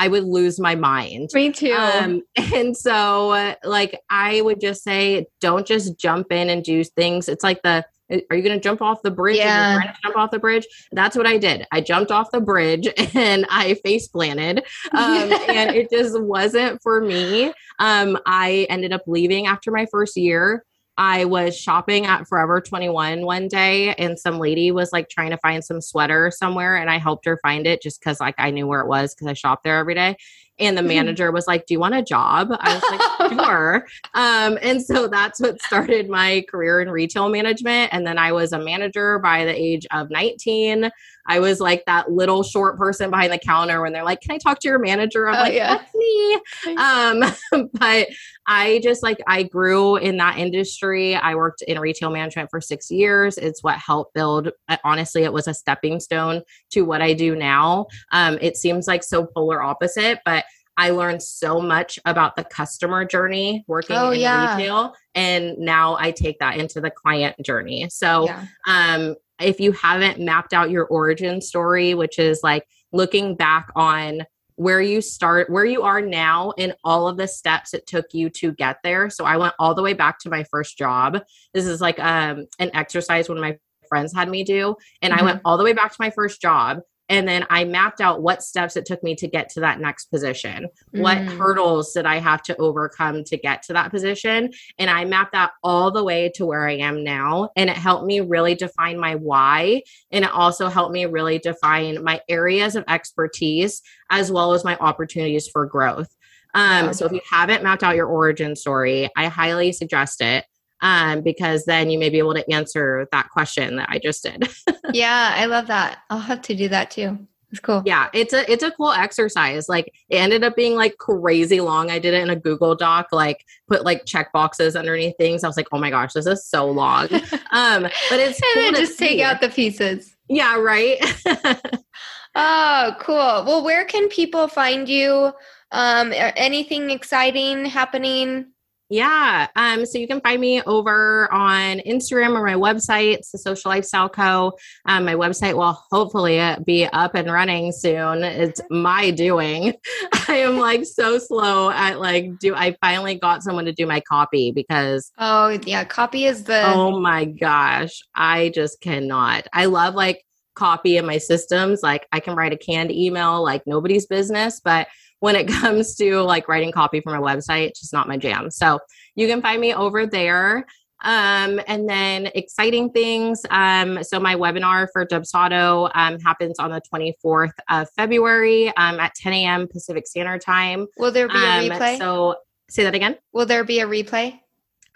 S1: I would lose my mind.
S2: Me too.
S1: Um, and so, uh, like, I would just say, don't just jump in and do things. It's like the are you going to jump off the bridge?
S2: Yeah.
S1: jump off the bridge. That's what I did. I jumped off the bridge and I face planted. Um, and it just wasn't for me. Um, I ended up leaving after my first year. I was shopping at Forever 21 one day and some lady was like trying to find some sweater somewhere and I helped her find it just cuz like I knew where it was cuz I shop there every day and the mm-hmm. manager was like, Do you want a job? I was like, Sure. Um, and so that's what started my career in retail management. And then I was a manager by the age of 19. I was like that little short person behind the counter when they're like, Can I talk to your manager? I'm oh, like, yeah. That's me. Um, but I just like, I grew in that industry. I worked in retail management for six years. It's what helped build, uh, honestly, it was a stepping stone to what I do now. Um, it seems like so polar opposite, but I learned so much about the customer journey working oh, in yeah. retail. And now I take that into the client journey. So, yeah. um, if you haven't mapped out your origin story, which is like looking back on where you start, where you are now, and all of the steps it took you to get there. So I went all the way back to my first job. This is like um, an exercise one of my friends had me do. And mm-hmm. I went all the way back to my first job and then I mapped out what steps it took me to get to that next position. Mm. What hurdles did I have to overcome to get to that position? And I mapped that all the way to where I am now. And it helped me really define my why. And it also helped me really define my areas of expertise as well as my opportunities for growth. Um. So if you haven't mapped out your origin story, I highly suggest it um, because then you may be able to answer that question that I just did.
S2: yeah, I love that. I'll have to do that too. It's cool.
S1: Yeah, it's a it's a cool exercise. Like it ended up being like crazy long. I did it in a Google Doc, like put like check boxes underneath things. I was like, oh my gosh, this is so long. Um, but it's
S2: and cool then just see. take out the pieces.
S1: Yeah, right.
S2: oh, cool. Well, where can people find you? Um, anything exciting happening?
S1: Yeah. Um, so you can find me over on Instagram or my website. It's the Social Lifestyle Co. Um, my website will hopefully uh, be up and running soon. It's my doing. I am like so slow at like do I finally got someone to do my copy because
S2: Oh yeah, copy is the
S1: oh my gosh, I just cannot. I love like copy in my systems. Like I can write a canned email like nobody's business, but when it comes to like writing copy from a website, it's just not my jam. So you can find me over there. Um, and then exciting things. Um, so my webinar for Dubsado um, happens on the 24th of February um, at 10 a.m. Pacific Standard Time.
S2: Will there be a um, replay?
S1: So say that again.
S2: Will there be a replay?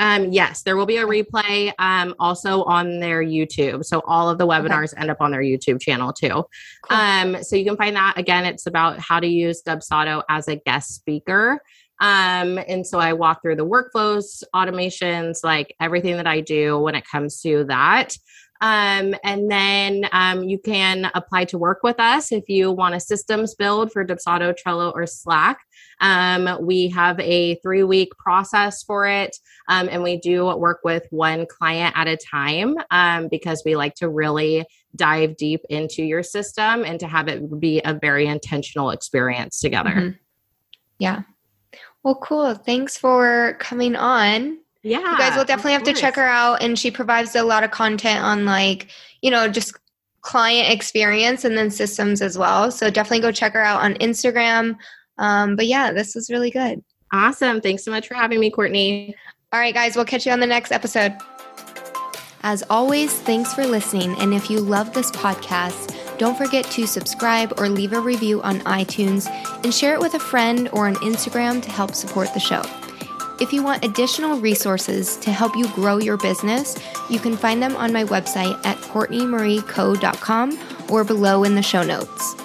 S1: Um, yes, there will be a replay um, also on their YouTube. So all of the webinars okay. end up on their YouTube channel too. Cool. Um, so you can find that again. It's about how to use Dubsado as a guest speaker. Um, and so I walk through the workflows, automations, like everything that I do when it comes to that. Um, and then um, you can apply to work with us if you want a systems build for Dubsado, Trello, or Slack. Um, we have a three week process for it, um, and we do work with one client at a time um, because we like to really dive deep into your system and to have it be a very intentional experience together. Mm-hmm.
S2: Yeah. Well, cool. Thanks for coming on
S1: yeah
S2: you guys will definitely have to check her out and she provides a lot of content on like you know just client experience and then systems as well so definitely go check her out on instagram um, but yeah this was really good.
S1: Awesome. Thanks so much for having me courtney.
S2: All right guys we'll catch you on the next episode. As always thanks for listening. And if you love this podcast don't forget to subscribe or leave a review on itunes and share it with a friend or on instagram to help support the show. If you want additional resources to help you grow your business, you can find them on my website at CourtneyMarieCo.com or below in the show notes.